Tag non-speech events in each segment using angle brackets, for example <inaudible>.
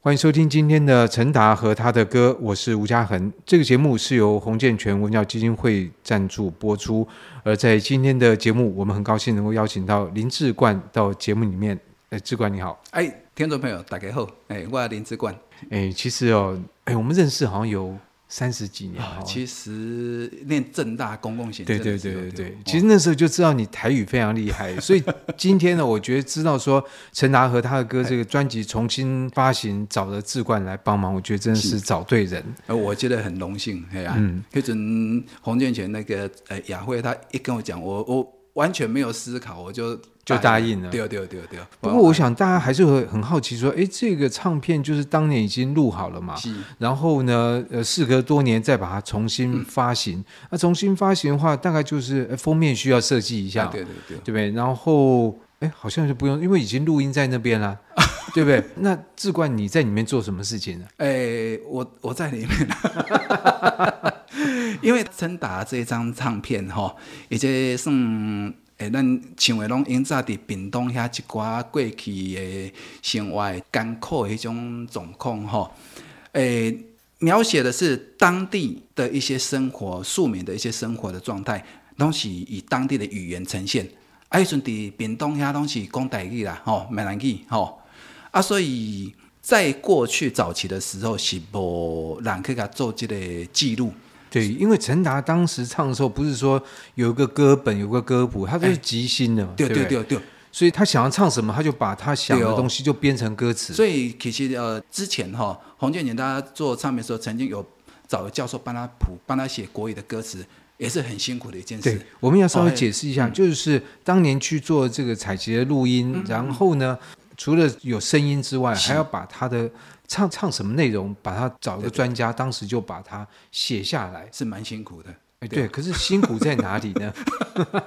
欢迎收听今天的陈达和他的歌，我是吴家恒。这个节目是由洪建全文教基金会赞助播出。而在今天的节目，我们很高兴能够邀请到林志冠到节目里面。哎，志冠你好。哎，听众朋友大家好。哎，我是林志冠。哎，其实哦，哎，我们认识好像有。三十几年，啊，其实念正大公共行政，对对对对对，其实那时候就知道你台语非常厉害，<laughs> 所以今天呢，我觉得知道说陈达和他的歌这个专辑重新发行，找了志冠来帮忙，我觉得真的是找对人，呃，我觉得很荣幸，哎呀，嗯，那阵洪建全那个呃雅慧，他一跟我讲，我我完全没有思考，我就。就答应了，对对对对。不过我想大家还是会很好奇，说，哎，这个唱片就是当年已经录好了嘛？然后呢，呃，事隔多年再把它重新发行。那、嗯啊、重新发行的话，大概就是封面需要设计一下，对对对，对不对？然后，哎，好像就不用，因为已经录音在那边了，<laughs> 对不对？那志冠你在里面做什么事情呢？哎，我我在里面，<laughs> <laughs> 因为陈达这张唱片吼，已经算。诶，咱唱的拢因早伫屏东遐一寡过去诶生活艰苦的迄种状况吼，诶，描写的是当地的一些生活，庶民的一些生活的状态，拢是以当地的语言呈现。啊，迄阵伫屏东遐拢是讲台语啦，吼，闽南语，吼，啊，所以在过去早期的时候是无人去甲做这个记录。对，因为陈达当时唱的时候，不是说有一个歌本，有个歌谱，他都是即兴的嘛。对对对对，所以他想要唱什么，他就把他想的东西就编成歌词。所以其实呃，之前哈、哦，洪建全他做唱片的时候，曾经有找教授帮他谱，帮他写国语的歌词，也是很辛苦的一件事。对，我们要稍微解释一下，哦、就是当年去做这个采集的录音，嗯、然后呢，除了有声音之外，还要把他的。唱唱什么内容？把它找一个专家，当时就把它写下来，是蛮辛苦的。哎，对，可是辛苦在哪里呢？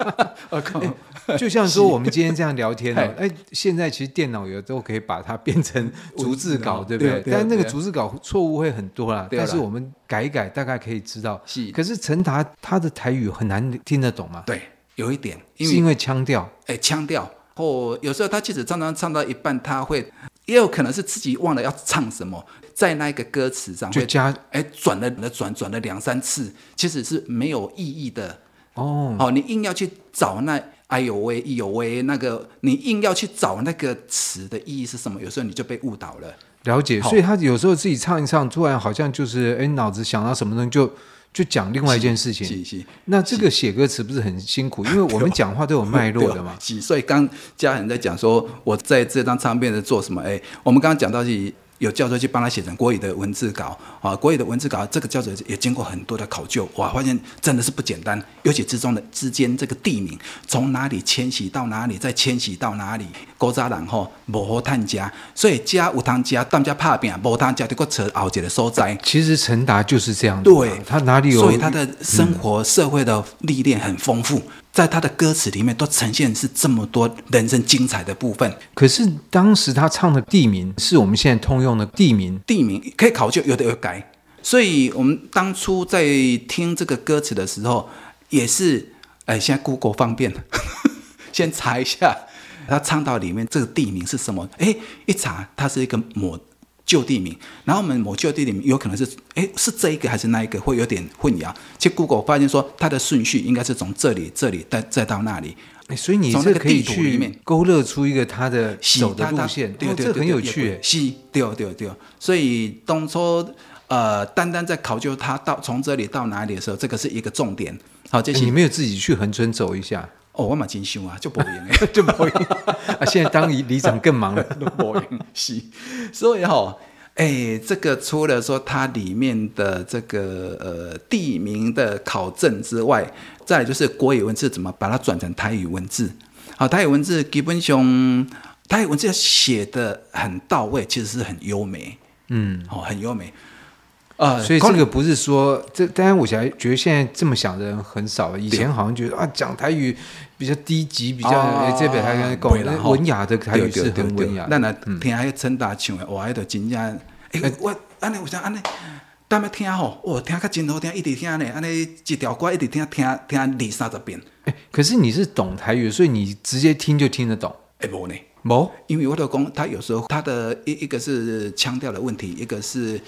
<laughs> 就像说我们今天这样聊天呢，哎，现在其实电脑有都可以把它变成逐字稿，对不对？但那个逐字稿错误会很多啦。但是我们改一改，大概可以知道。可是陈达他的台语很难听得懂吗？对，有一点，是因为腔调。哎，腔调。或有时候他即使常常唱到一半，他会。也有可能是自己忘了要唱什么，在那个歌词上就加哎转了转转了两三次，其实是没有意义的哦。哦，你硬要去找那哎呦喂，哎呦喂，那个你硬要去找那个词的意义是什么？有时候你就被误导了。了解，所以他有时候自己唱一唱，突然好像就是哎脑子想到什么东西就。就讲另外一件事情，那这个写歌词不是很辛苦？因为我们讲话都有脉络的 <laughs> 嘛。所以刚家人在讲说，我在这张唱片在做什么？哎，我们刚刚讲到是。有教授去帮他写成国语的文字稿啊，国语的文字稿，这个教授也经过很多的考究，哇，发现真的是不简单。尤其之中的之间这个地名，从哪里迁徙到哪里，再迁徙到哪里，古早人吼无好探家，所以家有通家，当家怕病，无通家就搁扯熬一个所在。其实陈达就是这样，对，他哪里有，所以他的生活社会的历练很丰富。嗯在他的歌词里面都呈现是这么多人生精彩的部分。可是当时他唱的地名是我们现在通用的地名，地名可以考究，有的有改。所以我们当初在听这个歌词的时候，也是哎，现在 Google 方便，<laughs> 先查一下他唱到里面这个地名是什么。哎，一查它是一个抹。旧地名，然后我们某旧地名有可能是，哎，是这一个还是那一个，会有点混淆。其实 Google 发现说，它的顺序应该是从这里、这里再再到那里。所以你这个可以去勾勒出一个它的走的路线，对对，这很有趣。是，对对对。所以当初呃，单单在考究它到从这里到哪里的时候，这个是一个重点。好，这些你没有自己去横村走一下？哦，我蛮精修啊，就播音哎，就播音啊！现在当里里长更忙了，<laughs> 都播音是。所以哈、哦，哎，这个除了说它里面的这个呃地名的考证之外，再来就是国语文字怎么把它转成台语文字。好，台语文字基本上台语文字要写的很到位，其实是很优美。嗯，哦，很优美。啊，所以这个不是说这，当然我想觉得现在这么想的人很少。以前好像觉得啊，讲台语比较低级，比较这边还跟讲文雅的台语是很文雅。那那听还陈达唱的，哇，还得真正哎，我安尼我想安尼，当麦听吼，我听个真好听，一直听呢，安尼一条歌一直听听听二三十遍。可是你是懂台语，所以你直接听就听得懂。哎，不呢，无，因为我的公，他有时候他的一一个是腔调的问题，一个是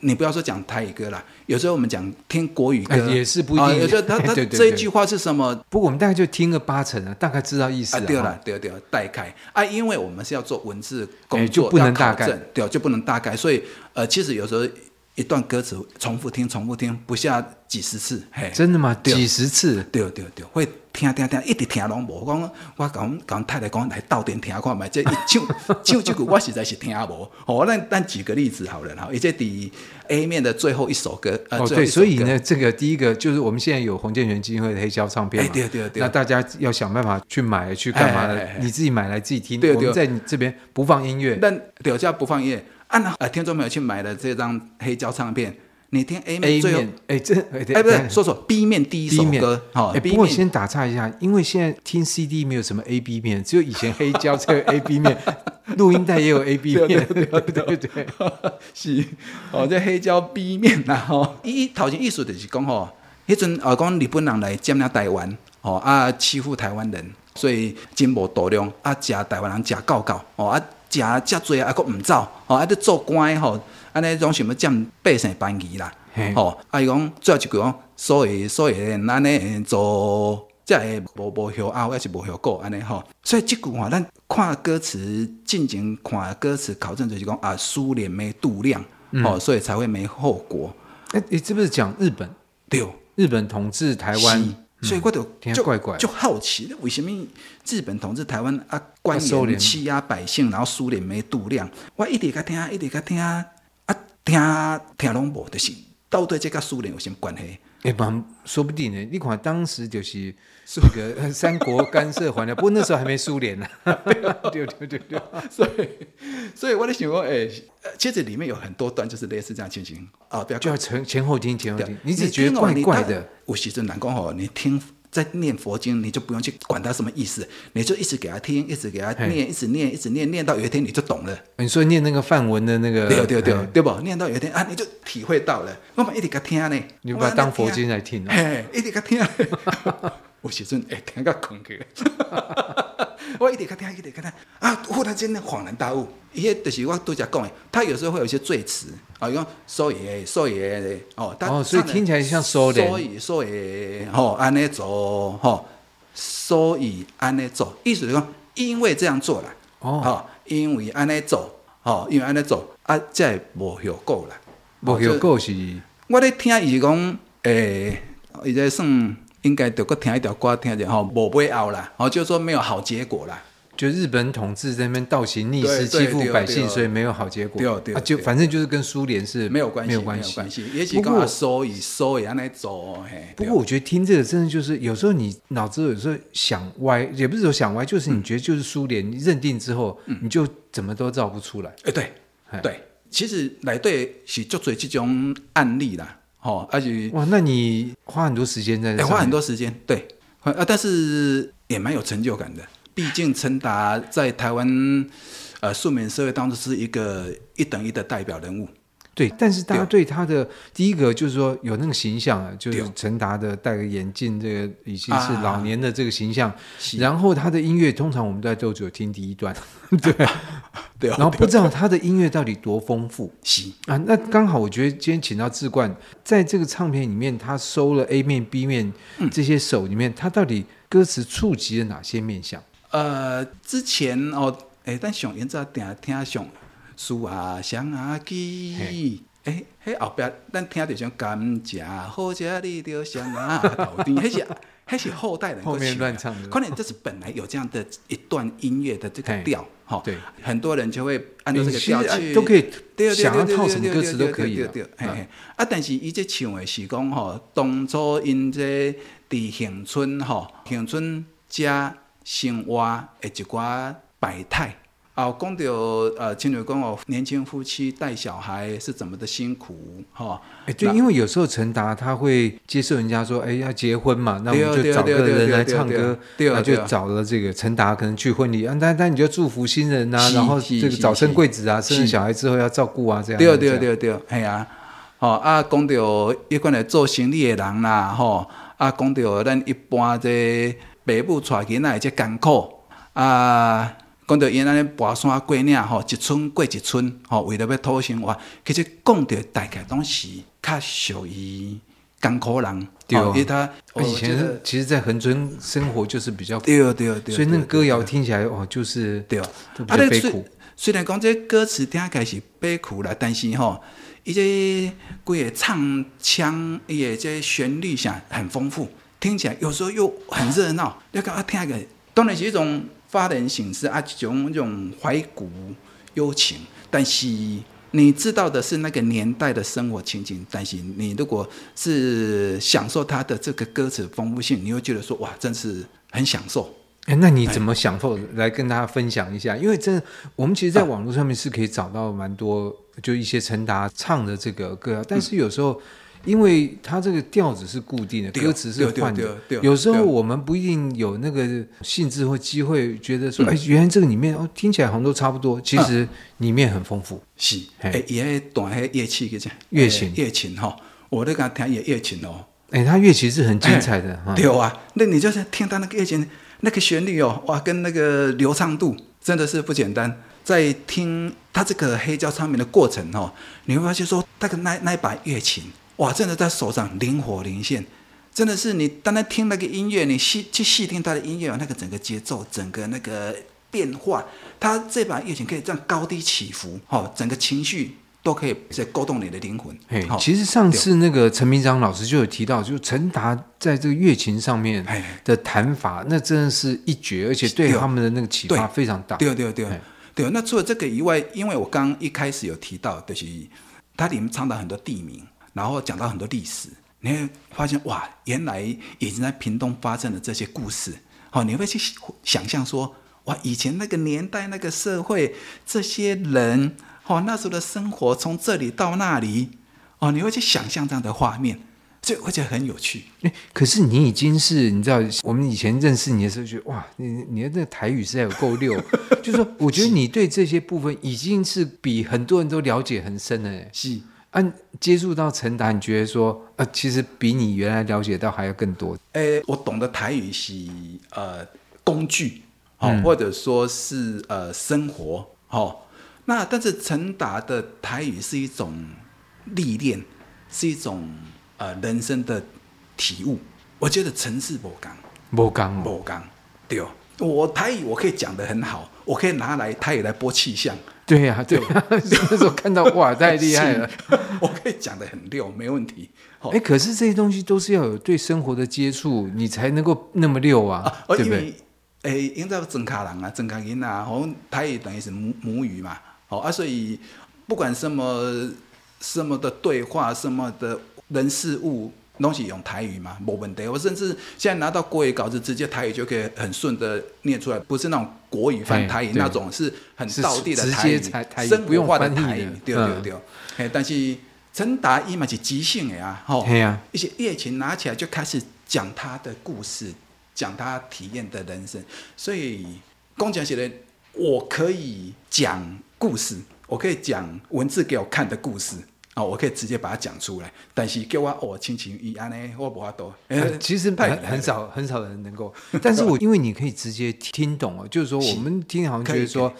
你不要说讲台语歌啦，有时候我们讲听国语歌、哎、也是不一定。有时候 <laughs> 他他这一句话是什么？不过我们大概就听个八成啊，大概知道意思啊。对了，对对，大概啊，因为我们是要做文字工作，哎、就不能大概，对，就不能大概。所以呃，其实有时候一段歌词重复听，重复听不下几十次，嘿，真的吗？几十次？对对对，对，会。听听听，一直听拢无。讲我讲讲太太讲来斗阵听看觅，这一唱 <laughs> 唱这句我实在是听无。哦，那那举个例子好了哈，而且第 A 面的最后一首歌，呃，哦对，所以呢，这个第一个就是我们现在有洪建全基金会的黑胶唱片嘛，对对对，那大家要想办法去买去干嘛的？你自己买来自己听。对对，我们在你这边不放音乐，但对，叫不放音乐。按啊，听众朋友去买了这张黑胶唱片。你听 A 面最后，哎，这哎不对，说说 B 面第一首歌，好，哎，不过先打岔一下，因为现在听 CD 没有什么 A B 面，只有以前黑胶才有 <laughs> A B 面，录音带也有 A B 面，对对对对，<laughs> 是，哦，这黑胶 B 面呐，吼，伊头前意思就是讲吼，迄阵啊讲日本人来占领台湾，哦啊欺负台湾人，所以真无度量，啊食台湾人食够够，哦啊食遮济啊，佫毋走，哦啊，伫做官吼。安尼拢想要占百姓便宜啦，吼！啊伊讲最后一句讲，所以所以咱呢做，即会无无效拗，还是无效果安尼吼。所以即句话，咱看歌词进前看歌词考证就是讲啊，苏联没度量，吼、嗯，所以才会没后果。哎、欸，你是不是讲日本？对，日本统治台湾。所以我就就就好奇，为什么日本统治台湾啊，官员欺压百姓，然后苏联没度量？我一直在听，一直在听。啊听听拢无，就是到底这甲苏联有什么关系？哎、欸，说不定呢。你看当时就是那个三国干涉还的，不过那时候还没苏联呢。<laughs> 对对对对，所以所以我在想说，哎、欸，其实里面有很多段就是类似这样情形啊，不要就要前前后听前后听，你只觉得怪怪的。我其实难讲哦，你听。在念佛经，你就不用去管它什么意思，你就一直给他听，一直给他念，一直念，一直念，念到有一天你就懂了。你说念那个梵文的那个，对对对，对不？念到有一天啊，你就体会到了。我们一直给他听呢，你把它当佛经来听，嘿，一直给他听。我时阵会，听个困去。我一直看他听，一直看他听啊！忽然间恍然大悟，伊个就是我拄则讲的，他有时候会有一些赘词啊，用所以所以哦，哦，所以听起来像所以所以所以吼安尼做吼，所以安尼做，意思就是讲因为这样做啦哦，因为安尼做哦，因为安尼做啊，才无效果啦，无效果是。我咧听伊讲诶，伊在算。应该得个听一条歌，听一下哈，无尾后啦，哦，就是说没有好结果啦。就日本统治在那边倒行逆施，欺负百姓，所以没有好结果。对对，对，啊，就反正就是跟苏联是没有关系，没有关系。也许讲所以所以安尼做，不过我觉得听这个真的就是有时候你脑子有时候想歪，也不是说想歪，就是你觉得就是苏联，你认定之后，你就怎么都造不出来。哎，对，对，其实来对是就做这种案例啦。哦，而且哇，那你花很多时间在这，花很多时间，对，啊，但是也蛮有成就感的。毕竟陈达在台湾呃庶民社会当中是一个一等一的代表人物。对，但是大家对他的第一个就是说有那个形象啊，就是陈达的戴个眼镜，这个已经是老年的这个形象。然后他的音乐通常我们在都只有听第一段，<laughs> 对对。然后不知道他的音乐到底多丰富。是啊，那刚好我觉得今天请到志冠，在这个唱片里面，他收了 A 面、B 面这些手里面，他到底歌词触及了哪些面向？呃，之前哦，哎，但上演在听听上。树啊，香啊，枝，诶，迄后壁咱听着像甘蔗，好食你着香啊，<laughs> 头甜，迄是迄是后代人后面乱唱的，可能这是本来有这样的一段音乐的这个调，哈，对，很多人就会按照这个调去，都可以，想要套什么歌词都可以，对对，对嘿，啊，但是伊这唱的是讲吼，当初因这伫乡村吼，恒春家生活的一寡百态。哦，讲到呃，亲友讲哦，年轻夫妻带小孩是怎么的辛苦哈？哎，对，因为有时候陈达他会接受人家说，哎，要结婚嘛，那我们就找个人来唱歌，那就找了这个陈达，可能去婚礼啊，但但你就祝福新人呐，然后这个早生贵子啊，生了小孩之后要照顾啊，这样。对对对对，系啊，哦啊，讲到一个来做生意的人啦，吼，啊，讲到咱一般这爸母带囡仔这艰苦啊。讲到因安尼跋山过岭吼，一村过一村吼，为了要讨生活，其实讲到大概拢是较属于艰苦人。对哦，因为他以前其实，在恒春生活就是比较对对对，所以那个歌谣听起来哦，就是对，比较悲苦。虽然讲这歌词听起来是悲苦啦，但是吼，伊这规个唱腔，伊个这旋律上很丰富，听起来有时候又很热闹。你讲啊，听个当然是一种发人省思啊，一种一种怀古幽情，但是。你知道的是那个年代的生活情景，但是你如果是享受它的这个歌词丰富性，你会觉得说哇，真是很享受。哎，那你怎么享受？来跟大家分享一下，因为真的，我们其实在网络上面是可以找到蛮多，就一些陈达唱的这个歌，但是有时候。因为它这个调子是固定的，歌词是换的。有时候我们不一定有那个兴致或机会，觉得说，哎，原来这个里面哦，听起来好像都差不多。其实里面很丰富。是，哎，也短还乐器，个乐琴，乐琴哈，我都刚听也乐琴哦。哎，它乐器是很精彩的。对啊，那你就是听到那个乐琴，那个旋律哦，哇，跟那个流畅度真的是不简单。在听他这个黑胶唱片的过程哦，你会发现说，那个那那一把乐琴。哇，真的在手上灵活灵现，真的是你单单听那个音乐，你细去细听他的音乐，那个整个节奏，整个那个变化，他这把乐琴可以这样高低起伏，哈，整个情绪都可以在勾动你的灵魂。嘿，其实上次那个陈明章老师就有提到，就陈达在这个乐琴上面的弹法，那真的是一绝，而且对他们的那个启发非常大。对对对对，那除了这个以外，因为我刚一开始有提到，就是它里面唱到很多地名。然后讲到很多历史，你会发现哇，原来已经在屏东发生的这些故事。好，你会去想象说，哇，以前那个年代、那个社会，这些人，哦，那时候的生活从这里到那里，哦，你会去想象这样的画面，所以我觉得很有趣。诶，可是你已经是，你知道，我们以前认识你的时候，觉得哇，你你的那个台语实在有够溜，<laughs> 就是说，我觉得你对这些部分已经是比很多人都了解很深了。是。按、啊、接触到陈达，你觉得说，呃，其实比你原来了解到还要更多。诶，我懂得台语是呃工具，哦，嗯、或者说是呃生活，哦，那但是陈达的台语是一种历练，是一种呃人生的体悟。我觉得陈氏不刚，不刚，不刚，对哦，我台语我可以讲得很好，我可以拿来台语来播气象。对呀、啊，对那时候看到哇，太厉害了！<laughs> 我可以讲的很溜，没问题。哎、欸，可是这些东西都是要有对生活的接触，你才能够那么溜啊，啊对不对？哎，因为曾卡人啊，曾卡人啊，好像他也等于是母母语嘛，好啊，所以不管什么什么的对话，什么的人事物。东西用台语嘛，没问题。我甚至现在拿到国语稿子，直接台语就可以很顺的念出来，不是那种国语翻台语那种，是很道地的台语，生活化的台语。对对对。嗯、但是陈达伊嘛是即兴的啊，吼，一些乐器拿起来就开始讲他的故事，讲他体验的人生。所以工讲写的，我可以讲故事，我可以讲文字给我看的故事。哦，我可以直接把它讲出来，但是叫我哦，亲情一安呢，我不怕多。其实很很少很少人能够，但是我 <laughs> 因为你可以直接听懂哦，就是说我们听好像觉得说，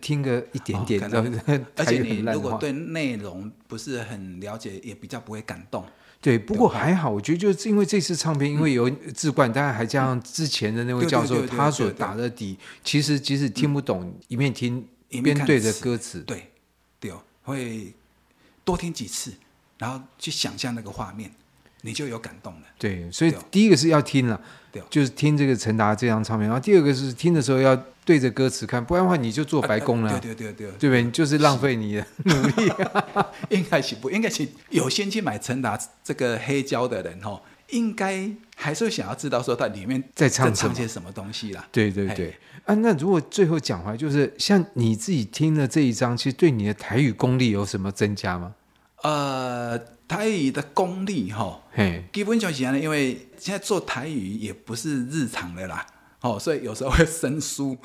听个一点点，<laughs> 而且你如果对内容不是很了解，也比较不会感动。对，不过还好，我觉得就是因为这次唱片，因为有志冠，当然还加上之前的那位教授，他所打的底，其实即使听不懂，一面听一边对着歌词，对，对，会。多听几次，然后去想象那个画面，你就有感动了。对，所以第一个是要听了，对，就是听这个陈达这张唱片。然后第二个是听的时候要对着歌词看，不然的话你就做白工了。对对对对，对不对？就是浪费你的努力。<laughs> 应该是不应该是有先去买陈达这个黑胶的人哈，应该还是想要知道说它里面在唱唱些什么东西啦。对对对。啊，那如果最后讲回来，就是像你自己听了这一张，其实对你的台语功力有什么增加吗？呃，台语的功力哈，基本上是这样，因为现在做台语也不是日常的啦，哦，所以有时候会生疏，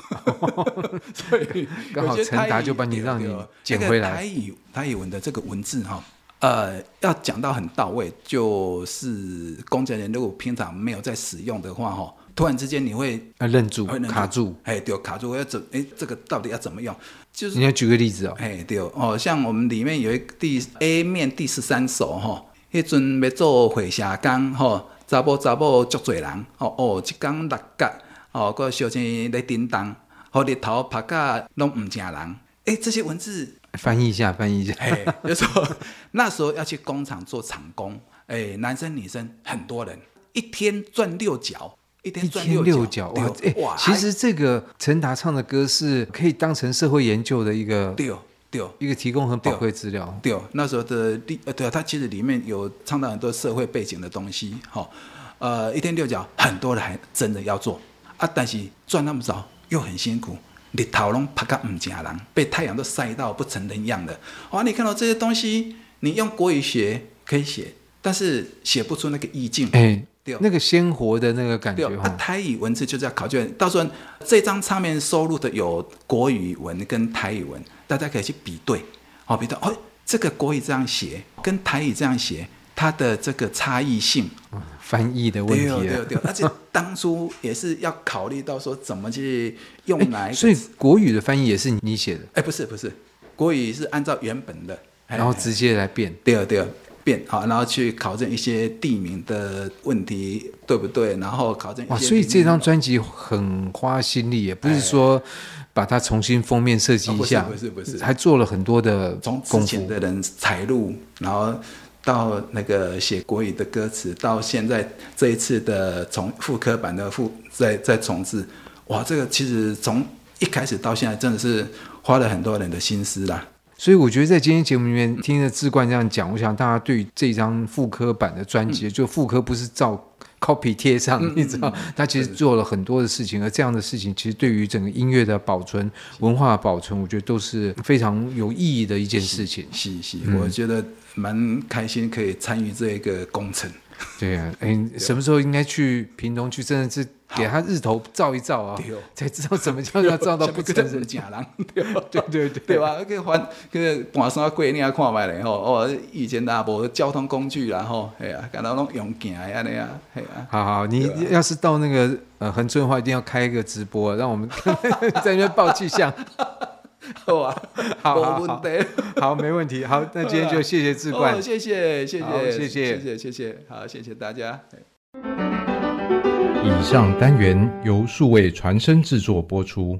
<laughs> 所以刚好陈达就把你让你捡回来。台语台语文的这个文字哈，呃，要讲到很到位，就是工作人员如果平常没有在使用的话哈，突然之间你会啊愣住，会卡住，哎，对，卡住，我要怎？哎，这个到底要怎么用？就是你要举个例子哦，哎，对哦，像我们里面有一个第 A 面第十三首哈，迄阵要做火车工吼，查甫查某足侪人，哦哦，一工六角，哦，个小青在叮当，哦，日头拍甲拢唔正人，哎，这些文字翻译一下，翻译一下，哎，就说那时候要去工厂做厂工，哎，男生女生很多人，一天赚六角。一天赚六角哇！哎，其实这个陈达唱的歌是可以当成社会研究的一个，对对，一个提供很宝贵资料。对，那时候的第呃，对啊，他其实里面有唱到很多社会背景的东西。哈，呃，一天六角，很多人还真的要做啊，但是赚那么少又很辛苦，日头拢拍个唔正人，被太阳都晒到不成人样的。哇，你看到这些东西，你用国语学可以写，但是写不出那个意境。哎。对那个鲜活的那个感觉，啊，台语文字就是要考究。到时候这张唱片收录的有国语文跟台语文，大家可以去比对，好比对哦，这个国语这样写，跟台语这样写，它的这个差异性，嗯、翻译的问题。对对对，而且当初也是要考虑到说怎么去用来。所以国语的翻译也是你写的？哎，不是不是，国语是按照原本的，然后直接来变。对对。变好，然后去考证一些地名的问题，对不对？然后考证。哇，所以这张专辑很花心力，也不是说把它重新封面设计一下，不是不是，不是，还做了很多的从之前的人采录，然后到那个写国语的歌词，到现在这一次的重复刻版的复再再重制，哇，这个其实从一开始到现在，真的是花了很多人的心思啦。所以我觉得在今天节目里面听着志冠这样讲，我想大家对这张复刻版的专辑，就复刻不是照 copy 贴上，你知道，他其实做了很多的事情，而这样的事情其实对于整个音乐的保存、文化的保存，我觉得都是非常有意义的一件事情。是是，我觉得蛮开心可以参与这一个工程。<laughs> 对啊，哎，什么时候应该去屏东去，真的是。给他日头照一照啊，才知道什么叫要照到不成人 <laughs> 假郎。对对对对吧？那个环，那个半山过你也看卖嘞吼。哦，以前大无交通工具然后，哎呀，感到拢用行的安尼啊，哎呀。好好，你要是到那个呃恒春的话，一定要开一个直播，让我们 <laughs> 在那边报气象。<laughs> 好啊，好，好，好，好，没问题。好，那今天就 <laughs> 谢谢志冠，谢谢，谢谢，谢谢，谢谢，谢谢，好，谢谢大家。以上单元由数位传声制作播出。